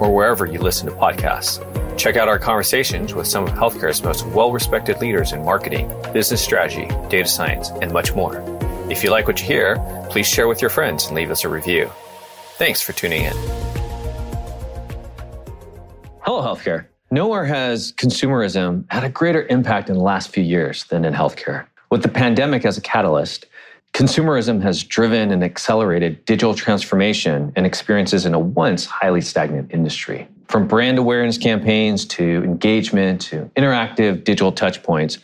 or wherever you listen to podcasts. Check out our conversations with some of healthcare's most well respected leaders in marketing, business strategy, data science, and much more. If you like what you hear, please share with your friends and leave us a review. Thanks for tuning in. Hello, healthcare. Nowhere has consumerism had a greater impact in the last few years than in healthcare. With the pandemic as a catalyst, Consumerism has driven and accelerated digital transformation and experiences in a once highly stagnant industry. From brand awareness campaigns to engagement to interactive digital touchpoints,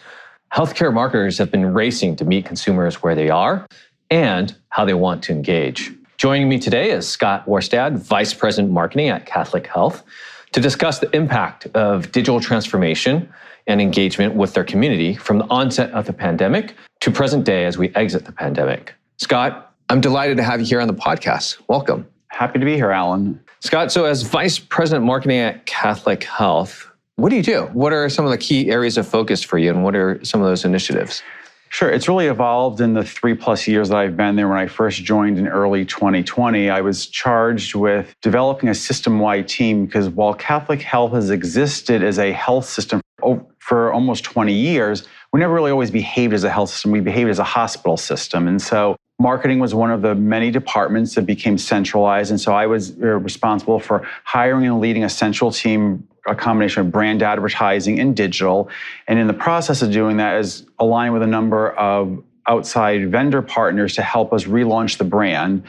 healthcare marketers have been racing to meet consumers where they are and how they want to engage. Joining me today is Scott Orstad, Vice President Marketing at Catholic Health, to discuss the impact of digital transformation and engagement with their community from the onset of the pandemic to present day as we exit the pandemic. Scott, I'm delighted to have you here on the podcast. Welcome. Happy to be here, Alan. Scott, so as Vice President Marketing at Catholic Health, what do you do? What are some of the key areas of focus for you, and what are some of those initiatives? Sure. It's really evolved in the three plus years that I've been there. When I first joined in early 2020, I was charged with developing a system wide team because while Catholic Health has existed as a health system for almost 20 years, we never really always behaved as a health system. We behaved as a hospital system. And so marketing was one of the many departments that became centralized. And so I was uh, responsible for hiring and leading a central team, a combination of brand advertising and digital. And in the process of doing that is aligned with a number of outside vendor partners to help us relaunch the brand.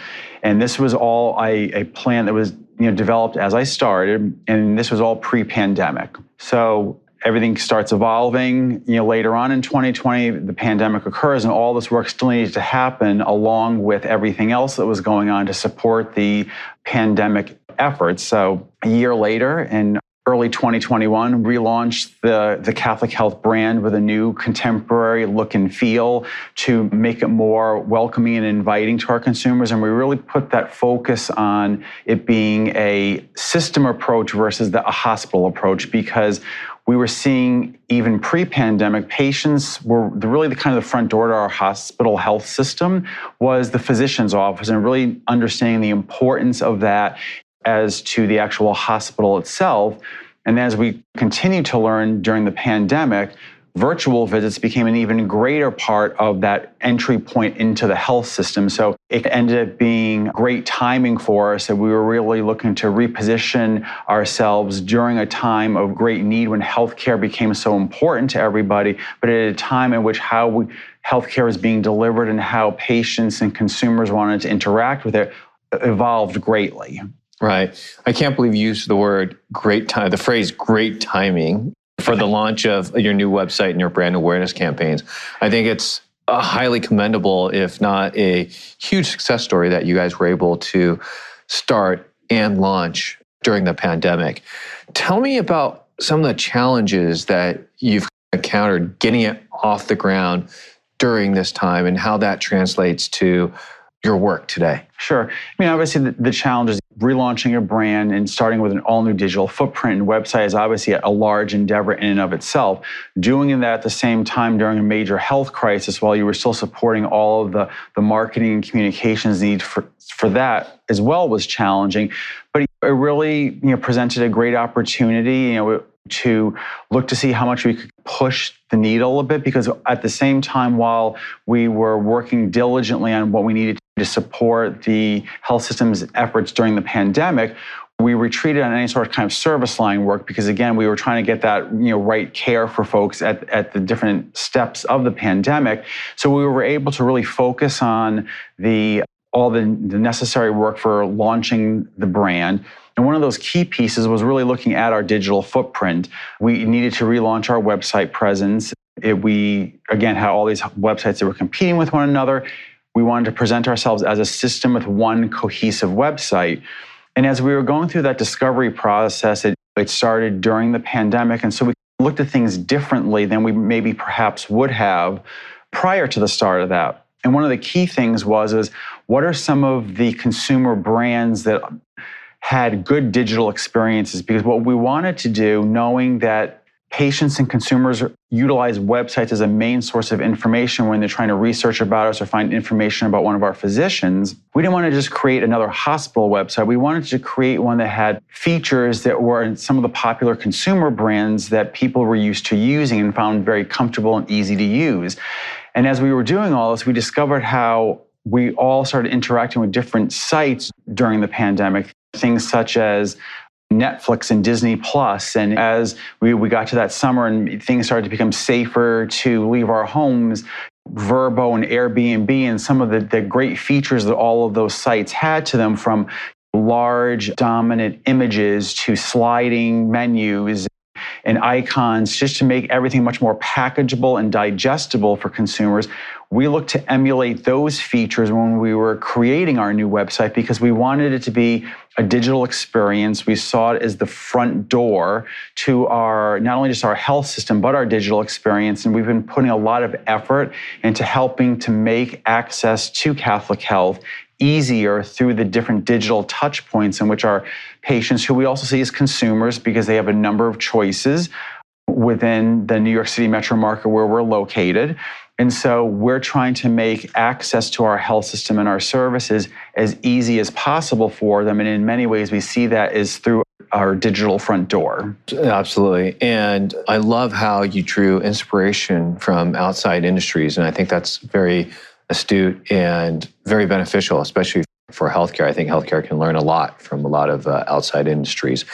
And this was all a, a plan that was you know, developed as I started, and this was all pre-pandemic. So everything starts evolving. You know, later on in 2020, the pandemic occurs, and all this work still needed to happen along with everything else that was going on to support the pandemic efforts. So a year later, in early 2021 relaunched the, the catholic health brand with a new contemporary look and feel to make it more welcoming and inviting to our consumers and we really put that focus on it being a system approach versus the, a hospital approach because we were seeing even pre-pandemic patients were really the kind of the front door to our hospital health system was the physician's office and really understanding the importance of that as to the actual hospital itself. And as we continue to learn during the pandemic virtual visits became an even greater part of that entry point into the health system. So it ended up being great timing for us that we were really looking to reposition ourselves during a time of great need when healthcare became so important to everybody, but at a time in which how we, healthcare is being delivered and how patients and consumers wanted to interact with it evolved greatly. Right. I can't believe you used the word great time, the phrase great timing for the launch of your new website and your brand awareness campaigns. I think it's a highly commendable, if not a huge success story that you guys were able to start and launch during the pandemic. Tell me about some of the challenges that you've encountered getting it off the ground during this time and how that translates to your work today? Sure. I mean, obviously, the, the challenge is relaunching a brand and starting with an all new digital footprint and website is obviously a large endeavor in and of itself. Doing that at the same time during a major health crisis while you were still supporting all of the, the marketing and communications needs for, for that as well was challenging. But it really you know, presented a great opportunity. You know, to look to see how much we could push the needle a bit because at the same time while we were working diligently on what we needed to support the health system's efforts during the pandemic we retreated on any sort of kind of service line work because again we were trying to get that you know right care for folks at, at the different steps of the pandemic so we were able to really focus on the all the, the necessary work for launching the brand and one of those key pieces was really looking at our digital footprint. We needed to relaunch our website presence. It, we, again, had all these websites that were competing with one another. We wanted to present ourselves as a system with one cohesive website. And as we were going through that discovery process, it It started during the pandemic. And so we looked at things differently than we maybe perhaps would have prior to the start of that. And one of the key things was is what are some of the consumer brands that had good digital experiences? Because what we wanted to do, knowing that patients and consumers utilize websites as a main source of information when they're trying to research about us or find information about one of our physicians. We didn't want to just create another hospital website. We wanted to create one that had features that were in some of the popular consumer brands that people were used to using and found very comfortable and easy to use. And as we were doing all this, we discovered how we all started interacting with different sites during the pandemic. Things such as Netflix and Disney Plus. And as we, we got to that summer and things started to become safer to leave our homes, Vrbo and Airbnb and some of the, the great features that all of those sites had to them from large dominant images to sliding menus and icons just to make everything much more packageable and digestible for consumers. We looked to emulate those features when we were creating our new website because we wanted it to be a digital experience. We saw it as the front door to our not only just our health system, but our digital experience. And we've been putting a lot of effort into helping to make access to Catholic health easier through the different digital touch points in which our patients, who we also see as consumers because they have a number of choices within the New York City metro market where we're located. And so we're trying to make access to our health system and our services as easy as possible for them. And in many ways, we see that is through our digital front door. Absolutely. And I love how you drew inspiration from outside industries. And I think that's very astute and very beneficial, especially for healthcare. I think healthcare can learn a lot from a lot of uh, outside industries.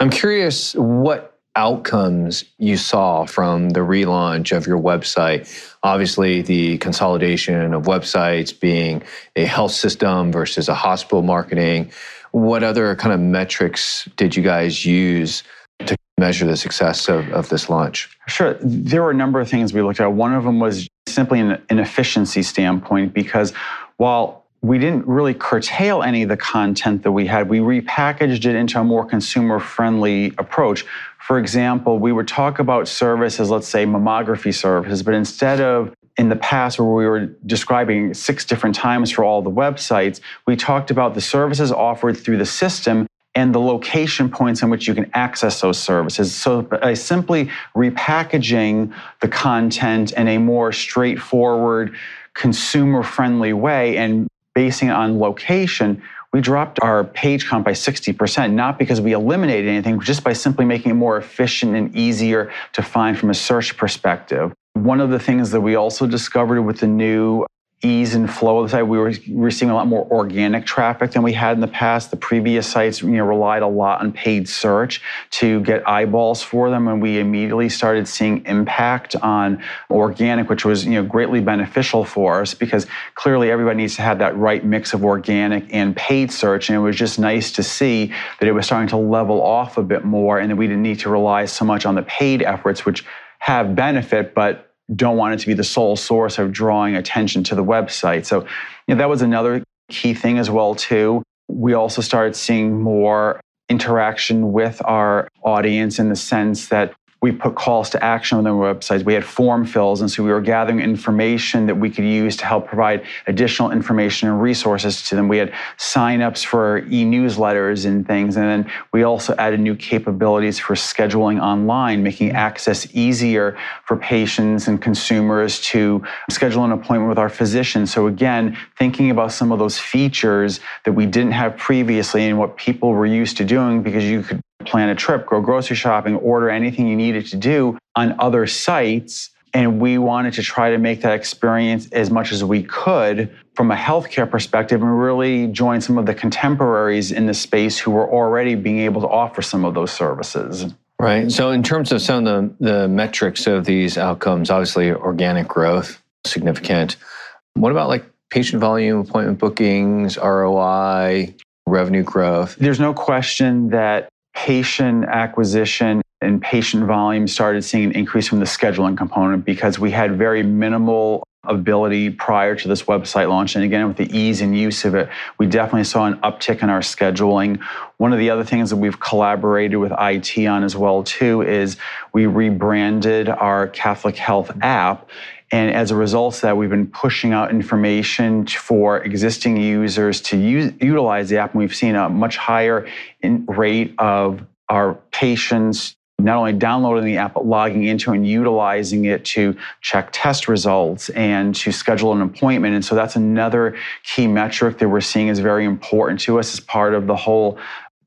I'm curious what outcomes you saw from the relaunch of your website. Obviously, the consolidation of websites being a health system versus a hospital marketing. What other kind of metrics did you guys use to measure the success of, of this launch? Sure. There were a number of things we looked at. One of them was simply an, an efficiency standpoint because while we didn't really curtail any of the content that we had. We repackaged it into a more consumer friendly approach. For example, we would talk about services, let's say mammography services, but instead of in the past where we were describing six different times for all the websites, we talked about the services offered through the system and the location points in which you can access those services. So by simply repackaging the content in a more straightforward, consumer friendly way and basing on location, we dropped our page count by 60%, not because we eliminated anything, just by simply making it more efficient and easier to find from a search perspective. One of the things that we also discovered with the new ease and flow of the site. We were receiving a lot more organic traffic than we had in the past. The previous sites, you know, relied a lot on paid search to get eyeballs for them, and we immediately started seeing impact on organic, which was you know greatly beneficial for us because clearly everybody needs to have that right mix of organic and paid search, and it was just nice to see that it was starting to level off a bit more, and that we didn't need to rely so much on the paid efforts, which have benefit, but don't want it to be the sole source of drawing attention to the website. So you know, that was another key thing as well too. We also started seeing more interaction with our audience in the sense that we put calls to action on the websites. We had form fills, and so we were gathering information that we could use to help provide additional information and resources to them. We had signups for e-newsletters and things, and then we also added new capabilities for scheduling online, making access easier for patients and consumers to schedule an appointment with our physician. So again, thinking about some of those features that we didn't have previously and what people were used to doing because you could plan a trip, go grocery shopping, order anything you needed to do on other sites. And we wanted to try to make that experience as much as we could from a healthcare perspective and really join some of the contemporaries in the space who were already being able to offer some of those services. Right. So, in terms of some of the, the metrics of these outcomes, obviously organic growth, significant. What about like patient volume, appointment bookings, ROI, revenue growth? There's no question that patient acquisition and patient volume started seeing an increase from the scheduling component because we had very minimal ability prior to this website launch. And again, with the ease and use of it, we definitely saw an uptick in our scheduling. One of the other things that we've collaborated with IT on as well too is we rebranded our Catholic Health app. And as a result of that, we've been pushing out information for existing users to use, utilize the app. And we've seen a much higher rate of our patients not only downloading the app, but logging into and utilizing it to check test results and to schedule an appointment. And so that's another key metric that we're seeing is very important to us as part of the whole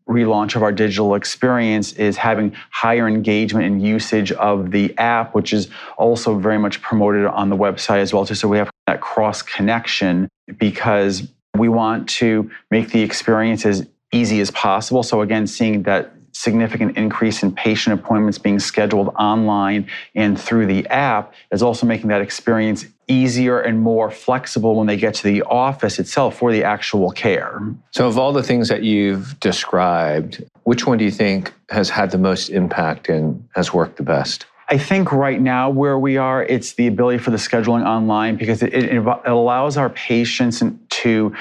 relaunch of our digital experience is having higher engagement and usage of the app, which is also very much promoted on the website as well. Too. So we have that cross connection because we want to make the experience as easy as possible. So again, seeing that significant increase in patient appointments being scheduled online and through the app is also making that experience easier and more flexible when they get to the office itself for the actual care. So, of all the things that you've described, which one do you think has had the most impact and has worked the best? I think right now where we are, it's the ability for the scheduling online because it, it, it allows our patients to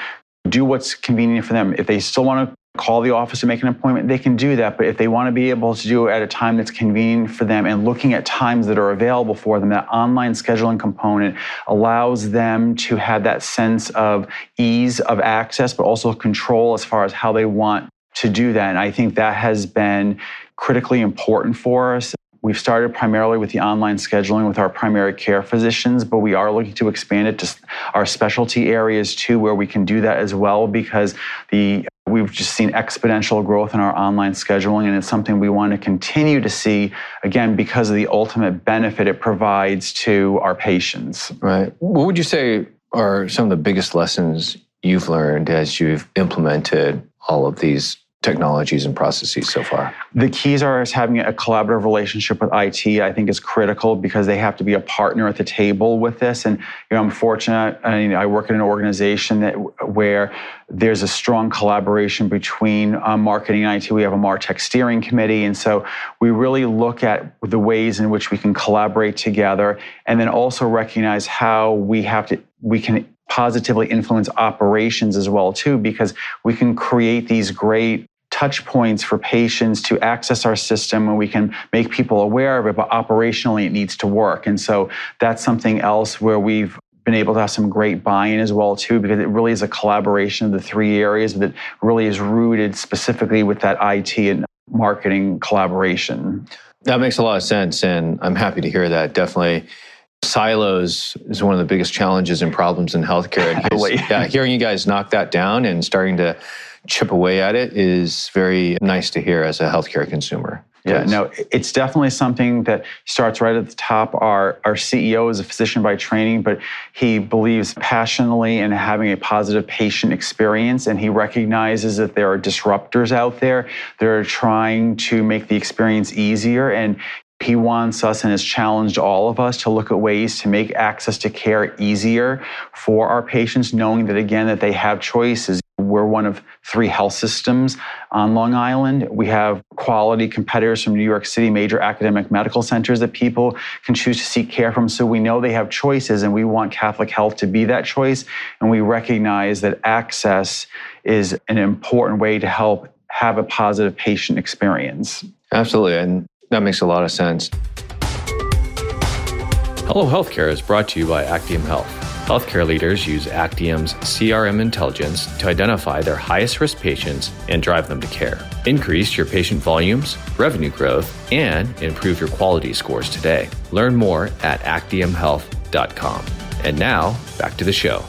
do what's convenient for them. If they still want to call the office and make an appointment, they can do that. But if they want to be able to do it at a time that's convenient for them and looking at times that are available for them, that online scheduling component allows them to have that sense of ease of access, but also control as far as how they want to do that. And I think that has been critically important for us. We've started primarily with the online scheduling with our primary care physicians, but we are looking to expand it to our specialty areas too, where we can do that as well because the We've just seen exponential growth in our online scheduling, and it's something we want to continue to see, again, because of the ultimate benefit it provides to our patients. Right. What would you say are some of the biggest lessons you've learned as you've implemented all of these technologies and processes so far? The keys are is having a collaborative relationship with IT. I think is critical because they have to be a partner at the table with this. And you know, I'm fortunate. I, mean, I work in an organization that where there's a strong collaboration between um, marketing and IT. We have a Martech steering committee, and so we really look at the ways in which we can collaborate together, and then also recognize how we have to we can positively influence operations as well too because we can create these great touch points for patients to access our system and we can make people aware of it, but operationally it needs to work. And so that's something else where we've been able to have some great buy-in as well too because it really is a collaboration of the three areas that really is rooted specifically with that IT and marketing collaboration. That makes a lot of sense and I'm happy to hear that. Definitely silos is one of the biggest challenges and problems in healthcare. And yeah, hearing you guys knock that down and starting to chip away at it is very nice to hear as a healthcare consumer. Yeah, no, it's definitely something that starts right at the top. Our, our CEO is a physician by training, but he believes passionately in having a positive patient experience. And he recognizes that there are disruptors out there that are trying to make the experience easier. And he wants us and has challenged all of us to look at ways to make access to care easier for our patients, knowing that again, that they have choices. We're one of three health systems on Long Island. We have quality competitors from New York City, major academic medical centers that people can choose to seek care from. So we know they have choices, and we want Catholic Health to be that choice. And we recognize that access is an important way to help have a positive patient experience. Absolutely. And that makes a lot of sense. Hello Healthcare is brought to you by Actium Health. Healthcare leaders use Actium's CRM intelligence to identify their highest risk patients and drive them to care. Increase your patient volumes, revenue growth, and improve your quality scores today. Learn more at actiumhealth.com. And now, back to the show.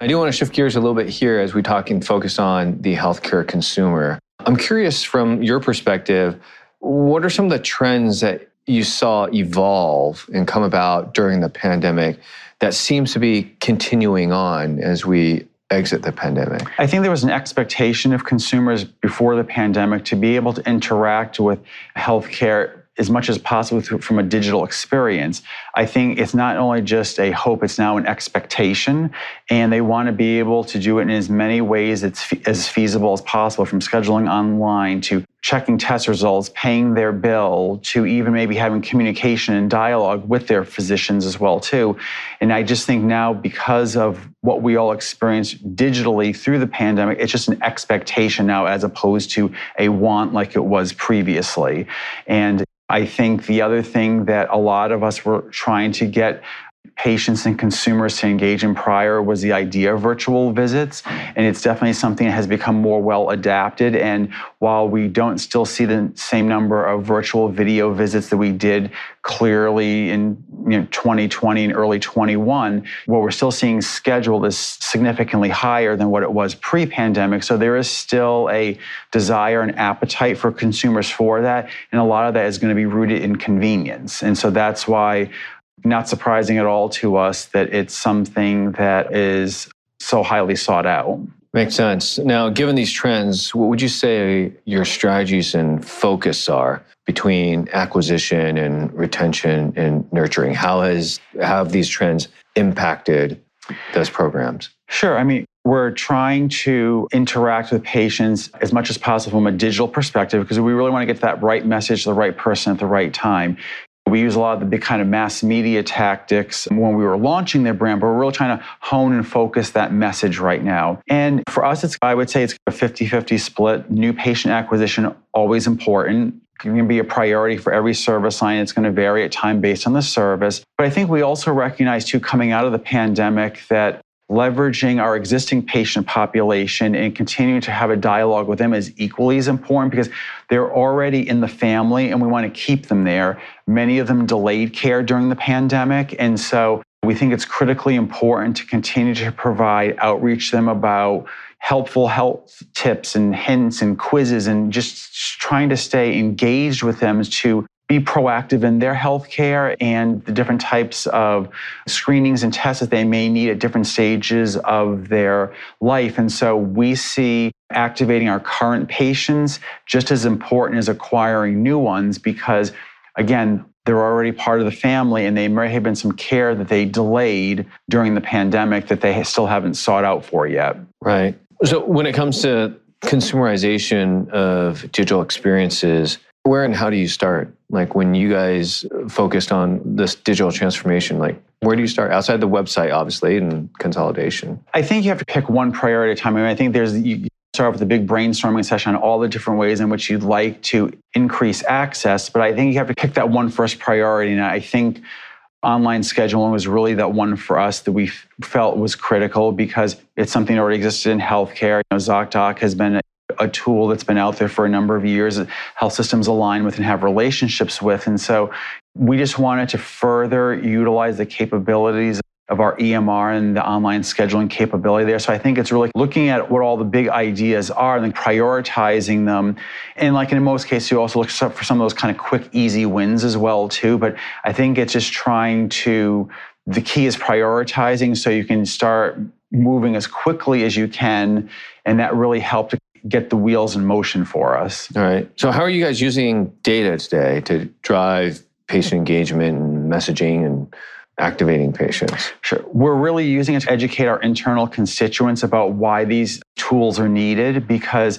I do want to shift gears a little bit here as we talk and focus on the healthcare consumer. I'm curious from your perspective, what are some of the trends that you saw evolve and come about during the pandemic that seems to be continuing on as we exit the pandemic? I think there was an expectation of consumers before the pandemic to be able to interact with healthcare as much as possible from a digital experience. I think it's not only just a hope, it's now an expectation. And they want to be able to do it in as many ways as feasible as possible, from scheduling online to checking test results, paying their bill, to even maybe having communication and dialogue with their physicians as well too. And I just think now because of what we all experienced digitally through the pandemic, it's just an expectation now as opposed to a want like it was previously. And I think the other thing that a lot of us were trying to get patients and consumers to engage in prior was the idea of virtual visits. And it's definitely something that has become more well adapted. And while we don't still see the same number of virtual video visits that we did clearly in you know, 2020 and early 21, what we're still seeing scheduled is significantly higher than what it was pre pandemic. So there is still a desire and appetite for consumers for that. And a lot of that is going to be rooted in convenience. And so that's why not surprising at all to us that it's something that is so highly sought out. Makes sense. Now, given these trends, what would you say your strategies and focus are between acquisition and retention and nurturing? How has how have these trends impacted those programs? Sure. I mean, we're trying to interact with patients as much as possible from a digital perspective because we really want to get that right message to the right person at the right time. We use a lot of the big kind of mass media tactics when we were launching their brand, but we're really trying to hone and focus that message right now. And for us, it's I would say it's a 50-50 split. New patient acquisition always important. Going to be a priority for every service line. It's going to vary at time based on the service. But I think we also recognize too, coming out of the pandemic, that leveraging our existing patient population and continuing to have a dialogue with them is equally as important because they're already in the family and we want to keep them there. Many of them delayed care during the pandemic. And so we think it's critically important to continue to provide outreach to them about helpful health tips and hints and quizzes and just trying to stay engaged with them to be proactive in their healthcare and the different types of screenings and tests that they may need at different stages of their life. And so we see activating our current patients just as important as acquiring new ones because, again, they're already part of the family and they may have been some care that they delayed during the pandemic that they still haven't sought out for yet. Right. So when it comes to consumerization of digital experiences, where and how do you start? Like when you guys focused on this digital transformation, like where do you start outside the website, obviously, and consolidation? I think you have to pick one priority at a time. I mean, I think there's you start off with a big brainstorming session on all the different ways in which you'd like to increase access, but I think you have to pick that one first priority. And I think online scheduling was really that one for us that we felt was critical because it's something that already existed in healthcare. You know, ZocDoc has been a tool that's been out there for a number of years health systems align with and have relationships with. And so we just wanted to further utilize the capabilities of our EMR and the online scheduling capability there. So I think it's really looking at what all the big ideas are and then prioritizing them. And like in most cases, you also look for some of those kind of quick, easy wins as well too. But I think it's just trying to the key is prioritizing so you can start moving as quickly as you can. And that really helped get the wheels in motion for us. All right. So, how are you guys using data today to drive patient engagement and messaging and activating patients? Sure. We're really using it to educate our internal constituents about why these tools are needed because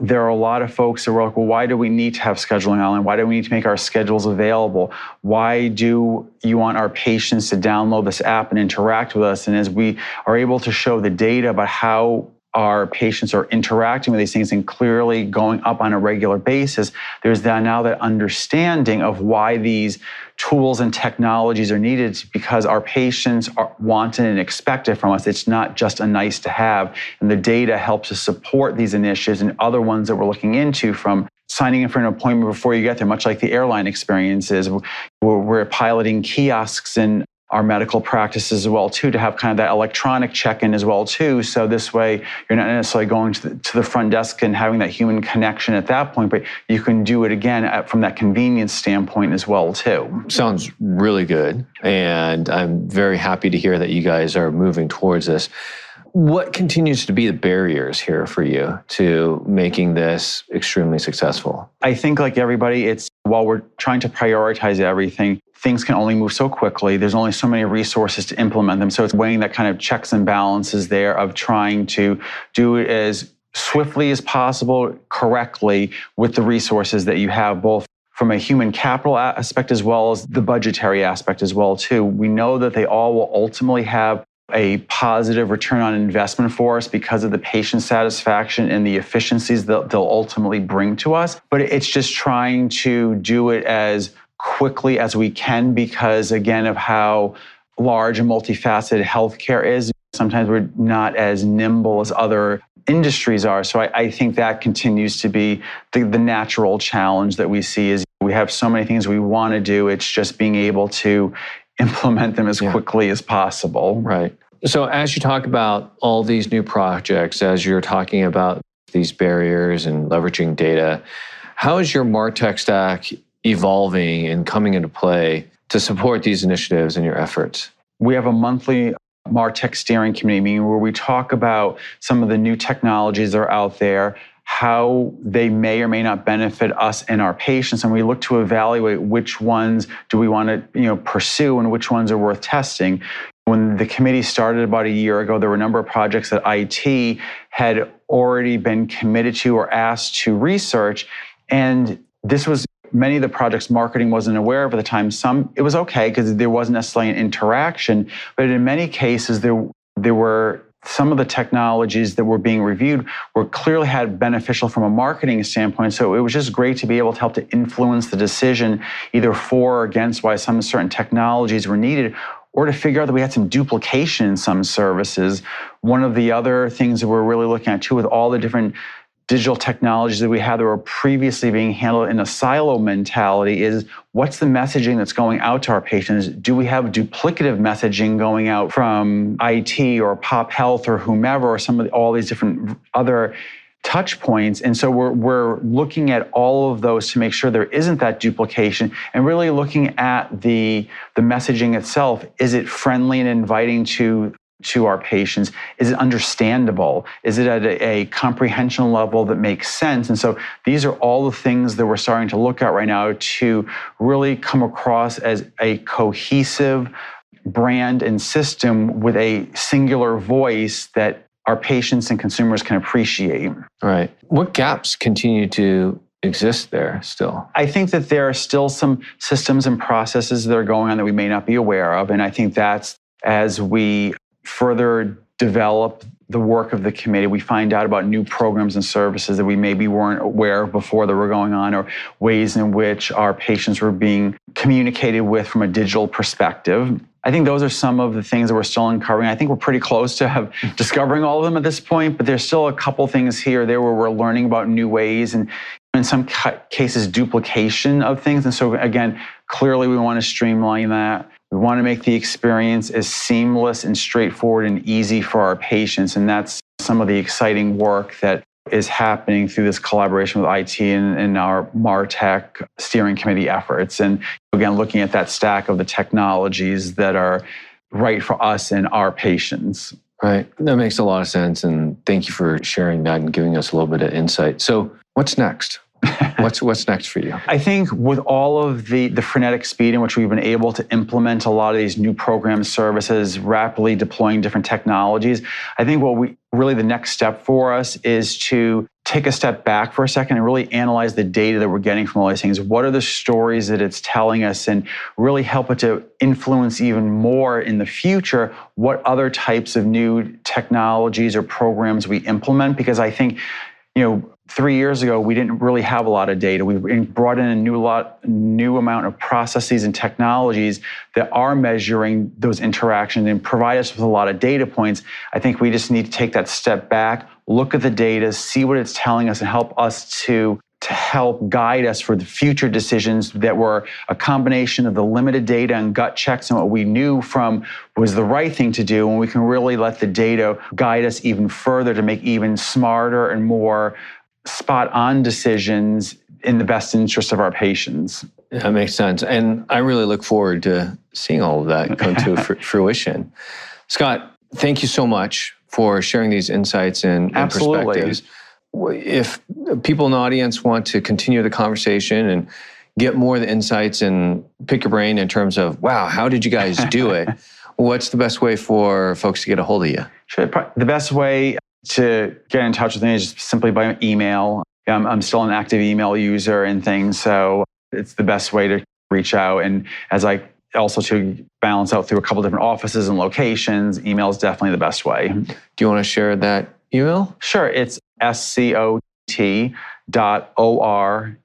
there are a lot of folks that were like, well, why do we need to have scheduling online? Why do we need to make our schedules available? Why do you want our patients to download this app and interact with us? And as we are able to show the data about how our patients are interacting with these things and clearly going up on a regular basis, there's now that understanding of why these tools and technologies are needed because our patients are wanted and expected from us. It's not just a nice to have. And the data helps us support these initiatives and other ones that we're looking into from signing in for an appointment before you get there, much like the airline experiences. We're, we're piloting kiosks and our medical practices as well too to have kind of that electronic check-in as well too. So this way you're not necessarily going to the, to the front desk and having that human connection at that point but you can do it again at, from that convenience standpoint as well too. Sounds really good and i'm very happy to hear that you guys are moving towards this what continues to be the barriers here for you to making this extremely successful? I think, like everybody, it's while we're trying to prioritize everything, things can only move so quickly. There's only so many resources to implement them. So it's weighing that kind of checks and balances there of trying to do it as swiftly as possible, correctly, with the resources that you have, both from a human capital aspect as well as the budgetary aspect as well too. We know that they all will ultimately have a positive return on investment for us because of the patient satisfaction and the efficiencies that they'll ultimately bring to us. But it's just trying to do it as quickly as we can because, again, of how large and multifaceted healthcare is. Sometimes we're not as nimble as other industries are. So I, I think that continues to be the, the natural challenge that we see is we have so many things we want to do. It's just being able to implement them as yeah. quickly as possible. Right. So, as you talk about all these new projects, as you're talking about these barriers and leveraging data, how is your MarTech stack evolving and coming into play to support these initiatives and your efforts? We have a monthly MarTech steering committee meeting where we talk about some of the new technologies that are out there, how they may or may not benefit us and our patients. And we look to evaluate which ones do we want to you know pursue and which ones are worth testing. When the committee started about a year ago there were a number of projects that IT had already been committed to or asked to research. And this was many of the projects marketing wasn't aware of at the time. Some it was okay because there wasn't necessarily an interaction. But in many cases there there were some of the technologies that were being reviewed were clearly had beneficial from a marketing standpoint. So it was just great to be able to help to influence the decision either for or against why some certain technologies were needed or to figure out that we had some duplication in some services. One of the other things that we're really looking at too with all the different digital technologies that we had that were previously being handled in a silo mentality is what's the messaging that's going out to our patients? Do we have duplicative messaging going out from IT or Pop Health or whomever or some of the, all these different other touch points. And so we're, we're looking at all of those to make sure there isn't that duplication and really looking at the, the messaging itself. Is it friendly and inviting to to our patients? Is it understandable? Is it at a, a, comprehension level that makes sense? And so these are all the things that we're starting to look at right now to really come across as a cohesive brand and system with a singular voice that our patients and consumers can appreciate. Right. What gaps continue to exist there still? I think that there are still some systems and processes that are going on that we may not be aware of. And I think that's as we further develop the work of the committee. We find out about new programs and services that we maybe weren't aware of before that were going on, or ways in which our patients were being communicated with from a digital perspective. I think those are some of the things that we're still uncovering. I think we're pretty close to have discovering all of them at this point, but there's still a couple things here there where we're learning about new ways and in some cases duplication of things. And so again, clearly we want to streamline that. We want to make the experience as seamless and straightforward and easy for our patients. And that's some of the exciting work that is happening through this collaboration with IT and, and our MarTech steering committee efforts. And again, looking at that stack of the technologies that are right for us and our patients. Right. That makes a lot of sense. And thank you for sharing that and giving us a little bit of insight. So, what's next? what's what's next for you? I think with all of the the frenetic speed in which we've been able to implement a lot of these new program services, rapidly deploying different technologies, I think what we really the next step for us is to take a step back for a second and really analyze the data that we're getting from all these things. What are the stories that it's telling us and really help it to influence even more in the future what other types of new technologies or programs we implement because I think you know three years ago, we didn't really have a lot of data. We brought in a new lot, new amount of processes and technologies that are measuring those interactions and provide us with a lot of data points. I think we just need to take that step back, look at the data, see what it's telling us, and help us to to help guide us for the future decisions that were a combination of the limited data and gut checks and what we knew from was the right thing to do and we can really let the data guide us even further to make even smarter and more spot on decisions in the best interest of our patients. That makes sense. And I really look forward to seeing all of that come to fruition. Scott, thank you so much for sharing these insights and, and perspectives. If people in the audience want to continue the conversation and get more of the insights and pick your brain in terms of, wow, how did you guys do it? What's the best way for folks to get a hold of you? Sure. The best way to get in touch with me is simply by email. I'm, I'm still an active email user and things, so it's the best way to reach out. And as I also to balance out through a couple different offices and locations, email is definitely the best way. Do you want to share that email? Sure. It's scot dot o-r-s-t-a-d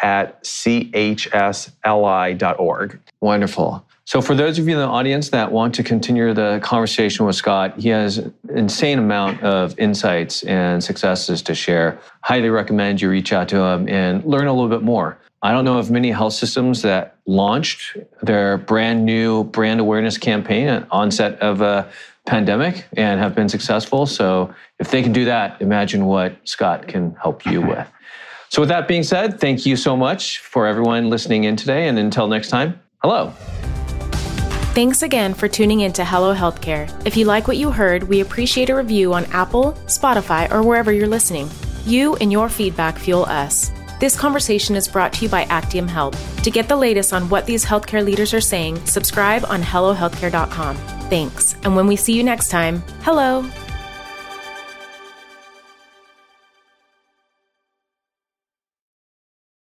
at c-h-s-l-i dot org. Wonderful. So, for those of you in the audience that want to continue the conversation with Scott, he has an insane amount of insights and successes to share. Highly recommend you reach out to him and learn a little bit more. I don't know of many health systems that launched their brand new brand awareness campaign at onset of a pandemic and have been successful. So, if they can do that, imagine what Scott can help you with. So, with that being said, thank you so much for everyone listening in today. And until next time, hello. Thanks again for tuning in to Hello Healthcare. If you like what you heard, we appreciate a review on Apple, Spotify, or wherever you're listening. You and your feedback fuel us. This conversation is brought to you by Actium Health. To get the latest on what these healthcare leaders are saying, subscribe on HelloHealthcare.com. Thanks. And when we see you next time, hello.